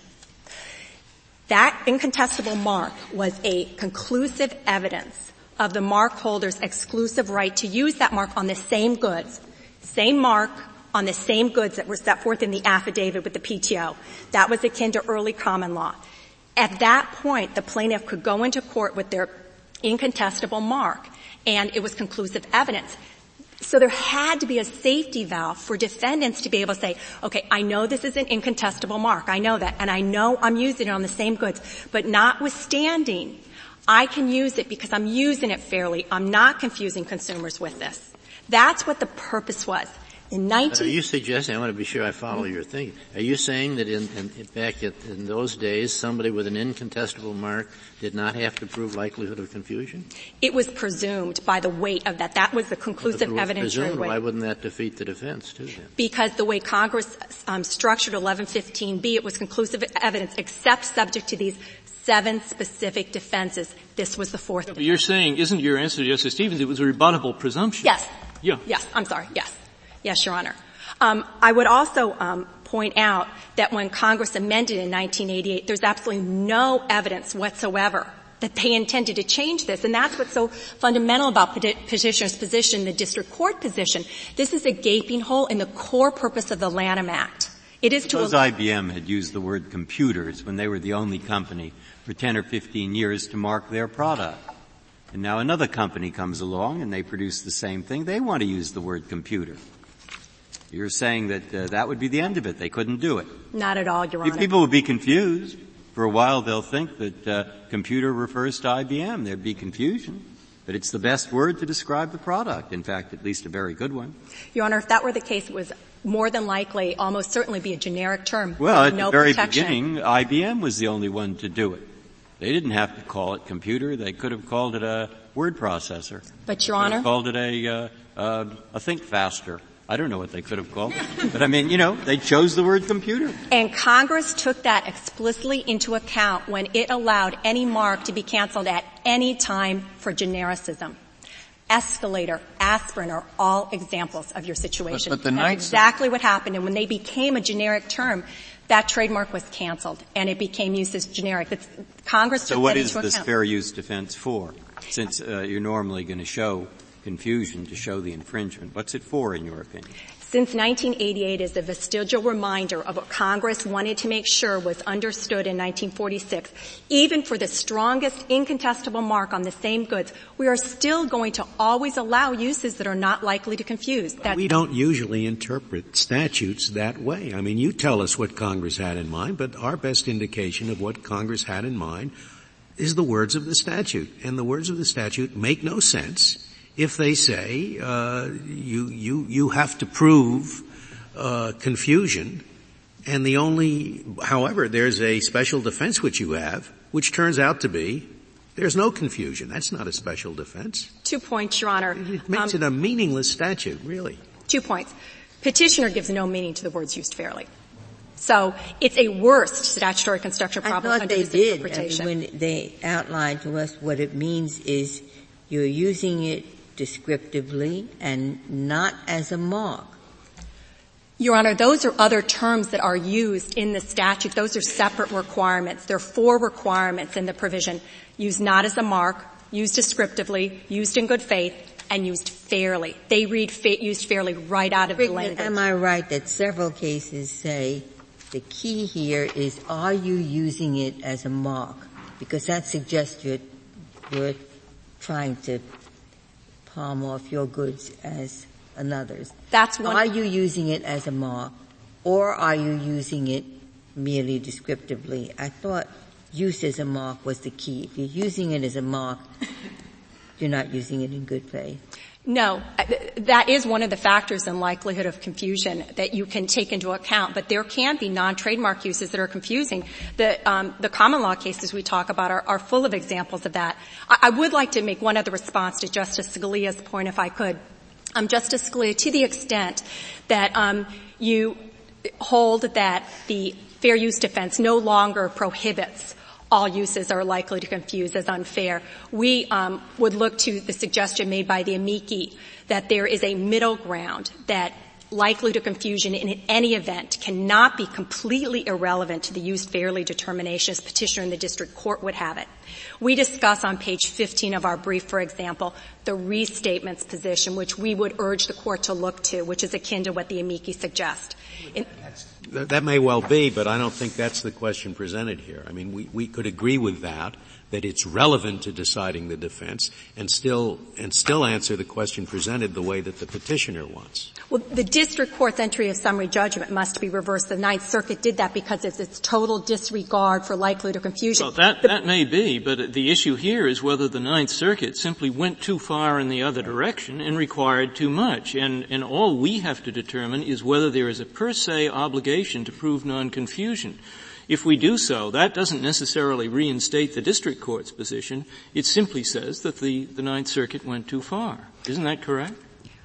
That incontestable mark was a conclusive evidence of the mark holder's exclusive right to use that mark on the same goods, same mark on the same goods that were set forth in the affidavit with the PTO. That was akin to early common law. At that point, the plaintiff could go into court with their incontestable mark and it was conclusive evidence. So there had to be a safety valve for defendants to be able to say, okay, I know this is an incontestable mark. I know that. And I know I'm using it on the same goods. But notwithstanding, I can use it because I'm using it fairly. I'm not confusing consumers with this. That's what the purpose was. In 19- are you suggesting, I want to be sure I follow your thinking, are you saying that in, in, back at, in those days, somebody with an incontestable mark did not have to prove likelihood of confusion? It was presumed by the weight of that. That was the conclusive well, evidence. Presumed, why wouldn't that defeat the defense too then? Because the way Congress um, structured 1115B, it was conclusive evidence except subject to these seven specific defenses. This was the fourth. Yeah, but you're saying, isn't your answer to Justice Stevens, it was a rebuttable presumption? Yes. Yeah. Yes, I'm sorry, yes. Yes, Your Honor. Um, I would also um, point out that when Congress amended in 1988, there's absolutely no evidence whatsoever that they intended to change this. And that's what's so fundamental about petitioner's position, the district court position. This is a gaping hole in the core purpose of the Lanham Act. It is Suppose to. IBM had used the word computers when they were the only company for 10 or 15 years to mark their product. And now another company comes along and they produce the same thing. They want to use the word computer. You're saying that uh, that would be the end of it. They couldn't do it. Not at all, Your Honor. People would be confused. For a while they'll think that uh, computer refers to IBM. There'd be confusion. But it's the best word to describe the product. In fact, at least a very good one. Your Honor, if that were the case, it was more than likely, almost certainly be a generic term. Well, at no the very protection. beginning, IBM was the only one to do it. They didn't have to call it computer. They could have called it a word processor. But Your Honor, called it a, uh, uh, a think faster. I don't know what they could have called it. But I mean, you know, they chose the word computer. and Congress took that explicitly into account when it allowed any mark to be canceled at any time for genericism. Escalator, aspirin are all examples of your situation. But- but the That's Ninth- exactly what happened. And when they became a generic term, that trademark was canceled and it became used as generic. It's, Congress So took what that is into this account. fair use defense for? Since uh, you're normally going to show confusion to show the infringement, what's it for in your opinion? Since 1988 is a vestigial reminder of what Congress wanted to make sure was understood in 1946. Even for the strongest incontestable mark on the same goods, we are still going to always allow uses that are not likely to confuse. That's We don't usually interpret statutes that way. I mean, you tell us what Congress had in mind, but our best indication of what Congress had in mind is the words of the statute. And the words of the statute make no sense if they say uh, you you you have to prove uh, confusion, and the only, however, there's a special defense which you have, which turns out to be there's no confusion. That's not a special defense. two points, Your Honor. It makes Um, it a meaningless statute, really. Two points. Petitioner gives no meaning to the words used fairly. So it's a worst statutory construction problem I problem thought under they this did. I mean, when they outlined to us what it means is you're using it descriptively and not as a mark. Your Honor, those are other terms that are used in the statute. Those are separate requirements. There are four requirements in the provision. Used not as a mark, used descriptively, used in good faith, and used fairly. They read fa- used fairly right out of the Brickman, language. am I right that several cases say the key here is are you using it as a mark? Because that suggests you're, you're trying to palm off your goods as another's. That's one. Are you using it as a mark or are you using it merely descriptively? I thought use as a mark was the key. If you're using it as a mark, you're not using it in good faith. No, that is one of the factors in likelihood of confusion that you can take into account. But there can be non-trademark uses that are confusing. The, um, the common law cases we talk about are, are full of examples of that. I, I, would like to make one other response to Justice Scalia's point, if I could. Um, Justice Scalia, to the extent that um, you hold that the fair use defense no longer prohibits all uses are likely to confuse as unfair. We um, would look to the suggestion made by the amici that there is a middle ground that likelihood of confusion in any event cannot be completely irrelevant to the used fairly determination as petitioner in the district court would have it. We discuss on page 15 of our brief, for example, the restatements position, which we would urge the court to look to, which is akin to what the amici suggest. In, That, that may well be, but I don't think that's the question presented here. I mean, we, we could agree with that, that it's relevant to deciding the defense, and still, and still answer the question presented the way that the petitioner wants. Well, the district court's entry of summary judgment must be reversed. The Ninth Circuit did that because it's its total disregard for likelihood of confusion. Well, that, that may be, but the issue here is whether the Ninth Circuit simply went too far in the other direction and required too much. And, and all we have to determine is whether there is a per se obligation to prove non-confusion. If we do so, that doesn't necessarily reinstate the district court's position. It simply says that the, the Ninth Circuit went too far. Isn't that correct?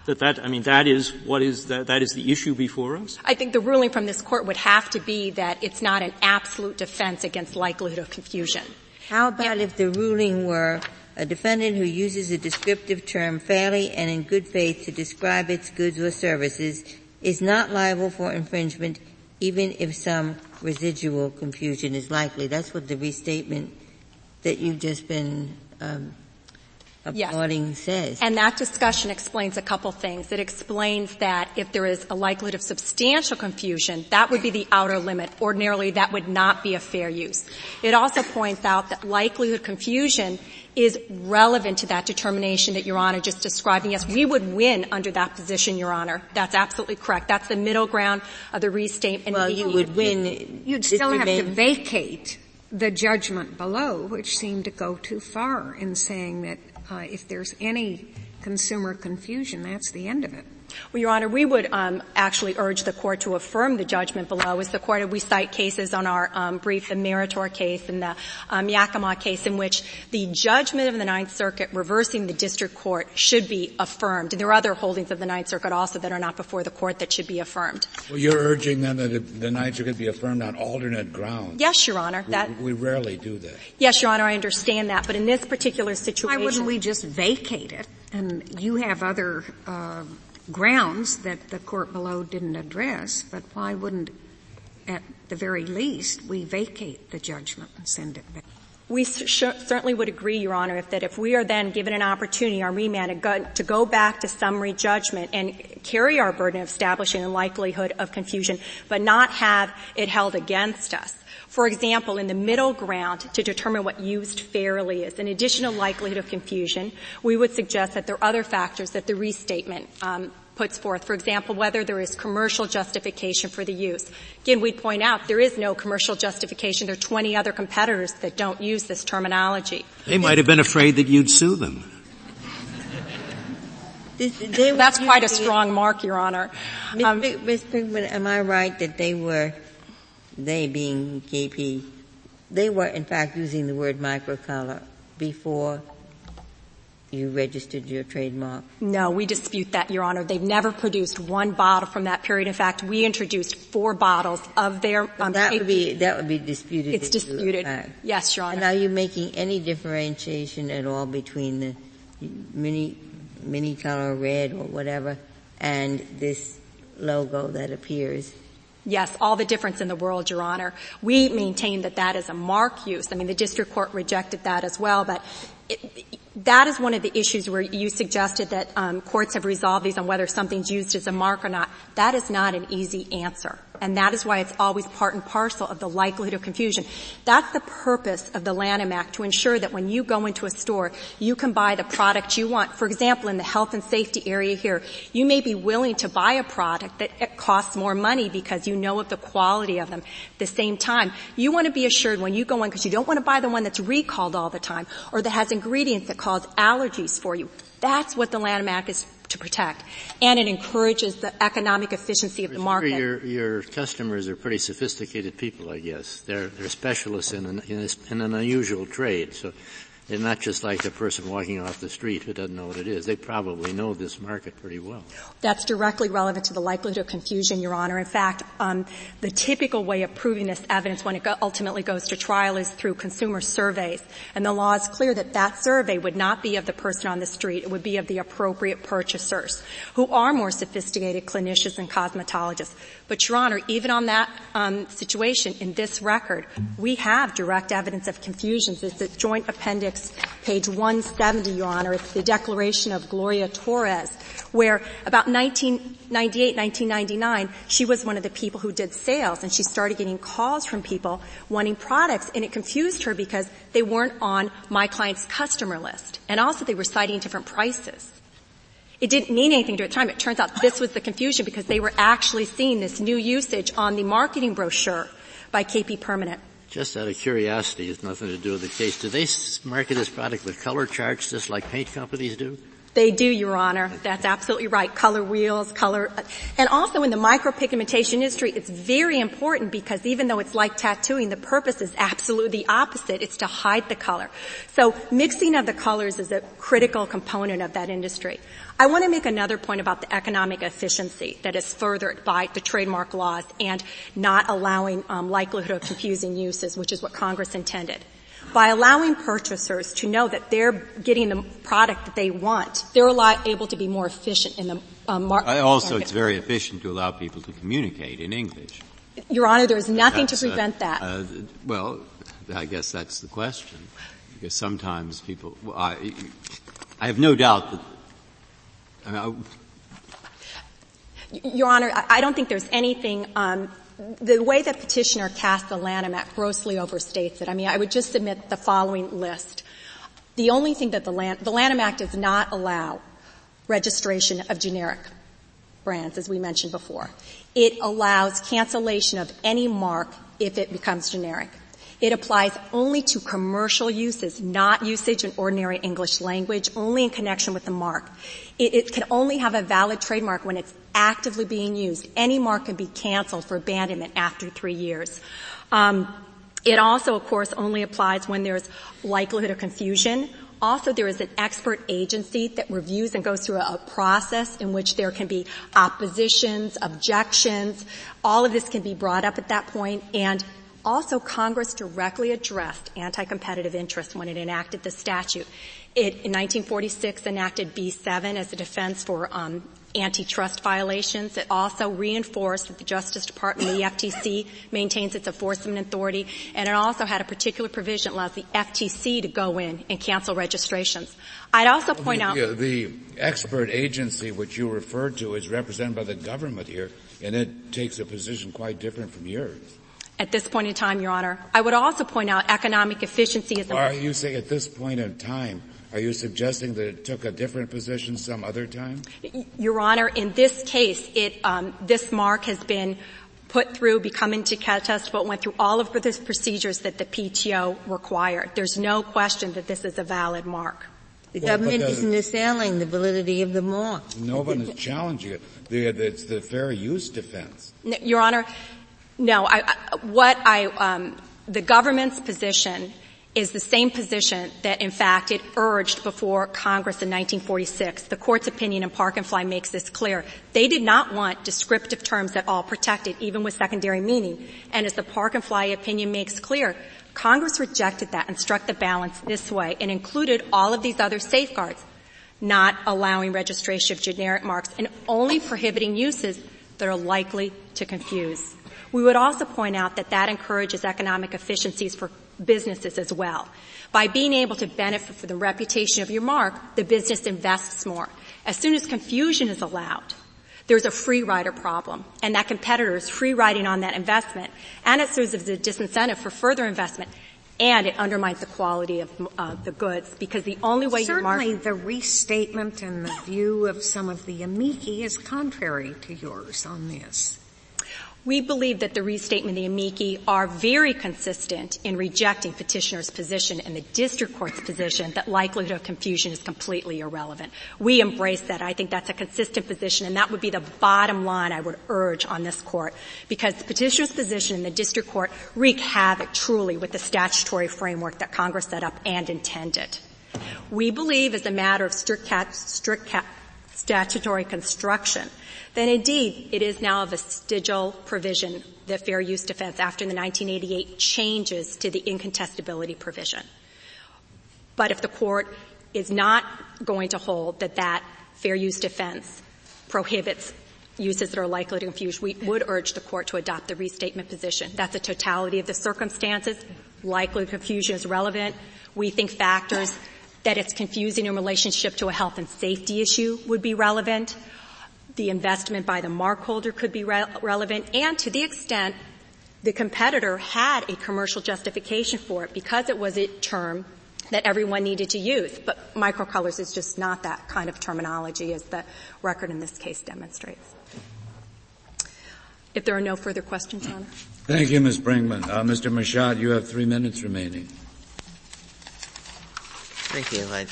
That that, I mean, that is what is, that, that is the issue before us? I think the ruling from this court would have to be that it's not an absolute defense against likelihood of confusion. How about if the ruling were a defendant who uses a descriptive term fairly and in good faith to describe its goods or services is not liable for infringement even if some residual confusion is likely. That's what the restatement that you've just been um, applauding yes. says. And that discussion explains a couple things. It explains that if there is a likelihood of substantial confusion, that would be the outer limit. Ordinarily, that would not be a fair use. It also points out that likelihood of confusion is relevant to that determination that Your Honor just described. And yes, we would win under that position, Your Honor. That's absolutely correct. That's the middle ground of the restatement. Well, you would win. You'd still have to vacate the judgment below, which seemed to go too far in saying that uh, if there's any consumer confusion, that's the end of it. Well, Your Honor, we would um, actually urge the court to affirm the judgment below. As the court, we cite cases on our um, brief, the Meritor case and the um, Yakima case, in which the judgment of the Ninth Circuit reversing the district court should be affirmed. And there are other holdings of the Ninth Circuit also that are not before the court that should be affirmed. Well, you're urging then that the Ninth Circuit be affirmed on alternate grounds. Yes, Your Honor. That we, we rarely do that. Yes, Your Honor, I understand that, but in this particular situation, why wouldn't we just vacate it? And you have other. Uh, grounds that the court below didn't address, but why wouldn't, at the very least, we vacate the judgment and send it back? We certainly would agree, Your Honor, if that if we are then given an opportunity on remand to go back to summary judgment and carry our burden of establishing a likelihood of confusion, but not have it held against us. For example, in the middle ground to determine what used fairly is, an additional likelihood of confusion, we would suggest that there are other factors that the restatement um, puts forth. For example, whether there is commercial justification for the use. Again, we'd point out there is no commercial justification. There are 20 other competitors that don't use this terminology. They might have been afraid that you'd sue them. That's quite a strong mark, Your Honor. Ms. Um, Pickman, am I right that they were, they being KP, they were in fact using the word microcolor before you registered your trademark? No, we dispute that, Your Honor. They've never produced one bottle from that period. In fact, we introduced four bottles of their. Um, that would be that would be disputed. It's disputed. Yes, Your Honor. And are you making any differentiation at all between the mini mini color red or whatever and this logo that appears? Yes, all the difference in the world, Your Honor. We maintain that that is a mark use. I mean, the district court rejected that as well, but it, that is one of the issues where you suggested that um, courts have resolved these on whether something's used as a mark or not. That is not an easy answer. And that is why it's always part and parcel of the likelihood of confusion. That's the purpose of the Lanham Act, to ensure that when you go into a store, you can buy the product you want. For example, in the health and safety area here, you may be willing to buy a product that costs more money because you know of the quality of them. At the same time, you want to be assured when you go in, because you don't want to buy the one that's recalled all the time, or that has ingredients that cause allergies for you. That's what the Lanham Act is to protect. And it encourages the economic efficiency of the market. Your, your customers are pretty sophisticated people, I guess. They're, they're specialists in an, in, in an unusual trade. So they're not just like the person walking off the street who doesn't know what it is. They probably know this market pretty well. That's directly relevant to the likelihood of confusion, Your Honor. In fact, um, the typical way of proving this evidence when it go- ultimately goes to trial is through consumer surveys. And the law is clear that that survey would not be of the person on the street. It would be of the appropriate purchasers who are more sophisticated clinicians and cosmetologists. But Your Honor, even on that um, situation in this record, we have direct evidence of confusions. It's the joint appendix page 170, Your Honor. It's the declaration of Gloria Torres, where about 1998, 1999, she was one of the people who did sales, and she started getting calls from people wanting products, and it confused her because they weren't on my client's customer list. And also they were citing different prices. It didn't mean anything to her at the time. It turns out this was the confusion because they were actually seeing this new usage on the marketing brochure by KP Permanent. Just out of curiosity, has nothing to do with the case. Do they market this product with color charts just like paint companies do? They do, Your Honor. That's absolutely right. Color wheels, color, and also in the micropigmentation industry, it's very important because even though it's like tattooing, the purpose is absolutely the opposite. It's to hide the color. So mixing of the colors is a critical component of that industry. I want to make another point about the economic efficiency that is furthered by the trademark laws and not allowing um, likelihood of confusing uses, which is what Congress intended. By allowing purchasers to know that they're getting the product that they want, they're able to be more efficient in the um, mar- uh, Also, market. it's very efficient to allow people to communicate in English. Your Honor, there's nothing that's, to uh, prevent uh, that. Uh, well, I guess that's the question. Because sometimes people, well, I, I have no doubt that I mean, Your Honor, I don't think there's anything um, the way that petitioner cast the Lanham Act grossly overstates it. I mean, I would just submit the following list. The only thing that the, Lan- the Lanham Act does not allow registration of generic brands, as we mentioned before. It allows cancellation of any mark if it becomes generic. It applies only to commercial uses, not usage in ordinary English language, only in connection with the mark. It, it, can only have a valid trademark when it's actively being used. Any mark can be canceled for abandonment after three years. Um, it also, of course, only applies when there's likelihood of confusion. Also, there is an expert agency that reviews and goes through a, a, process in which there can be oppositions, objections. All of this can be brought up at that point, and also, Congress directly addressed anti-competitive interests when it enacted the statute. It, in 1946, enacted B7 as a defense for um, antitrust violations. It also reinforced that the Justice Department, the FTC, maintains its enforcement authority, and it also had a particular provision that allows the FTC to go in and cancel registrations. I'd also point the, out the expert agency, which you referred to, is represented by the government here, and it takes a position quite different from yours at this point in time, Your Honor. I would also point out economic efficiency is. Are you saying at this point in time? Are you suggesting that it took a different position some other time? Your Honor, in this case, it um, this mark has been put through, become into test, but went through all of the procedures that the PTO required. There's no question that this is a valid mark. The well, government the, isn't assailing the validity of the mark. No one is challenging it. The, it's the fair use defense. Your Honor, no, I, what I, um, the government's position is the same position that in fact it urged before Congress in 1946. The court's opinion in Park and Fly makes this clear. They did not want descriptive terms at all protected, even with secondary meaning. And as the Park and Fly opinion makes clear, Congress rejected that and struck the balance this way and included all of these other safeguards, not allowing registration of generic marks and only prohibiting uses that are likely to confuse. We would also point out that that encourages economic efficiencies for businesses as well. By being able to benefit from the reputation of your mark, the business invests more. As soon as confusion is allowed, there's a free rider problem, and that competitor is free riding on that investment, and it serves as a disincentive for further investment, and it undermines the quality of uh, the goods because the only way Certainly you market the restatement and the view of some of the amici is contrary to yours on this. We believe that the restatement and the amici are very consistent in rejecting petitioner's position and the district court's position that likelihood of confusion is completely irrelevant. We embrace that. I think that's a consistent position and that would be the bottom line I would urge on this court because petitioner's position in the district court wreak havoc truly with the statutory framework that Congress set up and intended. We believe as a matter of strict, cat, strict cat, statutory construction then indeed it is now a vestigial provision, the fair use defense after the 1988 changes to the incontestability provision. But if the court is not going to hold that that fair use defense prohibits uses that are likely to confuse, we would urge the court to adopt the restatement position. That's a totality of the circumstances. Likely confusion is relevant. We think factors that it's confusing in relationship to a health and safety issue would be relevant the investment by the mark holder could be re- relevant, and to the extent the competitor had a commercial justification for it because it was a term that everyone needed to use. But microcolors is just not that kind of terminology as the record in this case demonstrates. If there are no further questions, Your Honor. Thank you, Ms. Brinkman. Uh, Mr. Machat, you have three minutes remaining. Thank you. I'd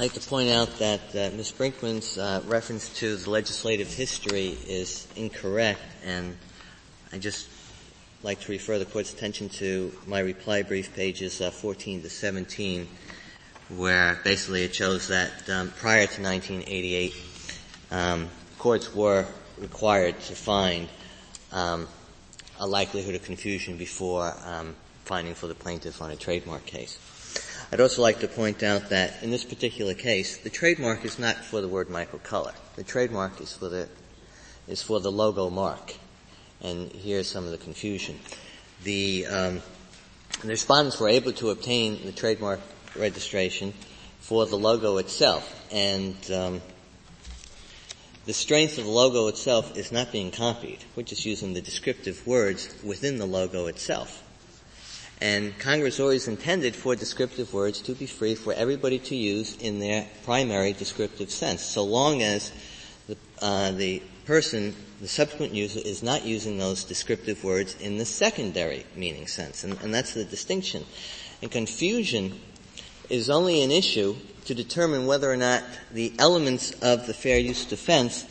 like to point out that uh, Ms. Brinkman's uh, reference to the legislative history is incorrect, and I just like to refer the court's attention to my reply brief pages uh, 14 to 17, where basically it shows that um, prior to 1988, um, courts were required to find um, a likelihood of confusion before um, finding for the plaintiff on a trademark case. I'd also like to point out that in this particular case, the trademark is not for the word microcolor. The trademark is for the, is for the logo mark. And here's some of the confusion. The, um, the respondents were able to obtain the trademark registration for the logo itself. And um, the strength of the logo itself is not being copied. We're just using the descriptive words within the logo itself. And Congress always intended for descriptive words to be free for everybody to use in their primary descriptive sense, so long as the, uh, the person, the subsequent user, is not using those descriptive words in the secondary meaning sense. And, and that's the distinction. And confusion is only an issue to determine whether or not the elements of the fair use defense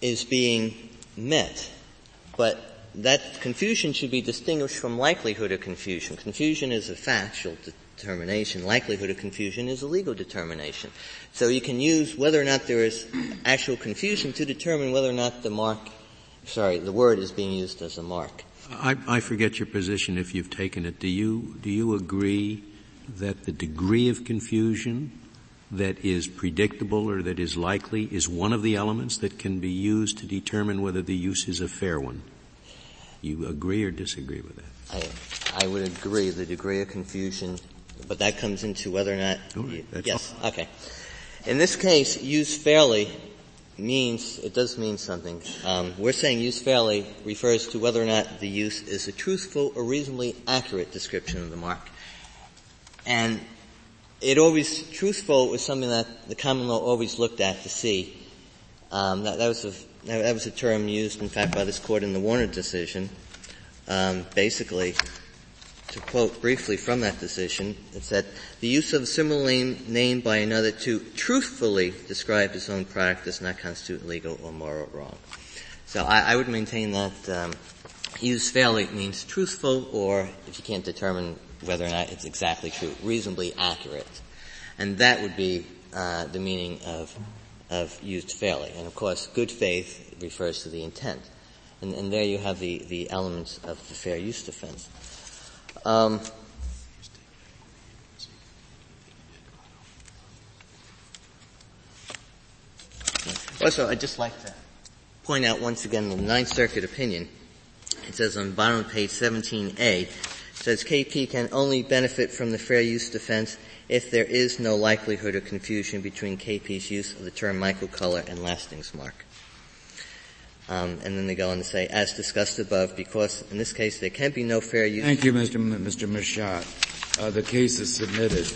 is being met. But that confusion should be distinguished from likelihood of confusion. Confusion is a factual determination. Likelihood of confusion is a legal determination. So you can use whether or not there is actual confusion to determine whether or not the mark, sorry, the word is being used as a mark. I, I forget your position if you've taken it. Do you, do you agree that the degree of confusion that is predictable or that is likely is one of the elements that can be used to determine whether the use is a fair one? You agree or disagree with that? I, I would agree the degree of confusion, but that comes into whether or not. Right, yes. All. Okay. In this case, use fairly means it does mean something. Um, we're saying use fairly refers to whether or not the use is a truthful or reasonably accurate description of the mark. And it always truthful was something that the common law always looked at to see. Um, that, that was a that was a term used, in fact, by this court in the Warner decision. Um, basically, to quote briefly from that decision, it said, the use of a similar name, name by another to truthfully describe his own product does not constitute legal or moral wrong. So I, I would maintain that um, use fairly means truthful, or if you can't determine whether or not it's exactly true, reasonably accurate. And that would be uh, the meaning of of used fairly. And of course, good faith refers to the intent. And, and there you have the, the elements of the fair use defense. Um, also, I'd just like to point out once again the Ninth Circuit opinion. It says on bottom of page 17A, says KP can only benefit from the fair use defense if there is no likelihood of confusion between KP's use of the term microcolor and lastings mark. Um, and then they go on to say, as discussed above, because in this case there can be no fair use. Thank you, Mr. M- Mr. Machat. Uh, the case is submitted.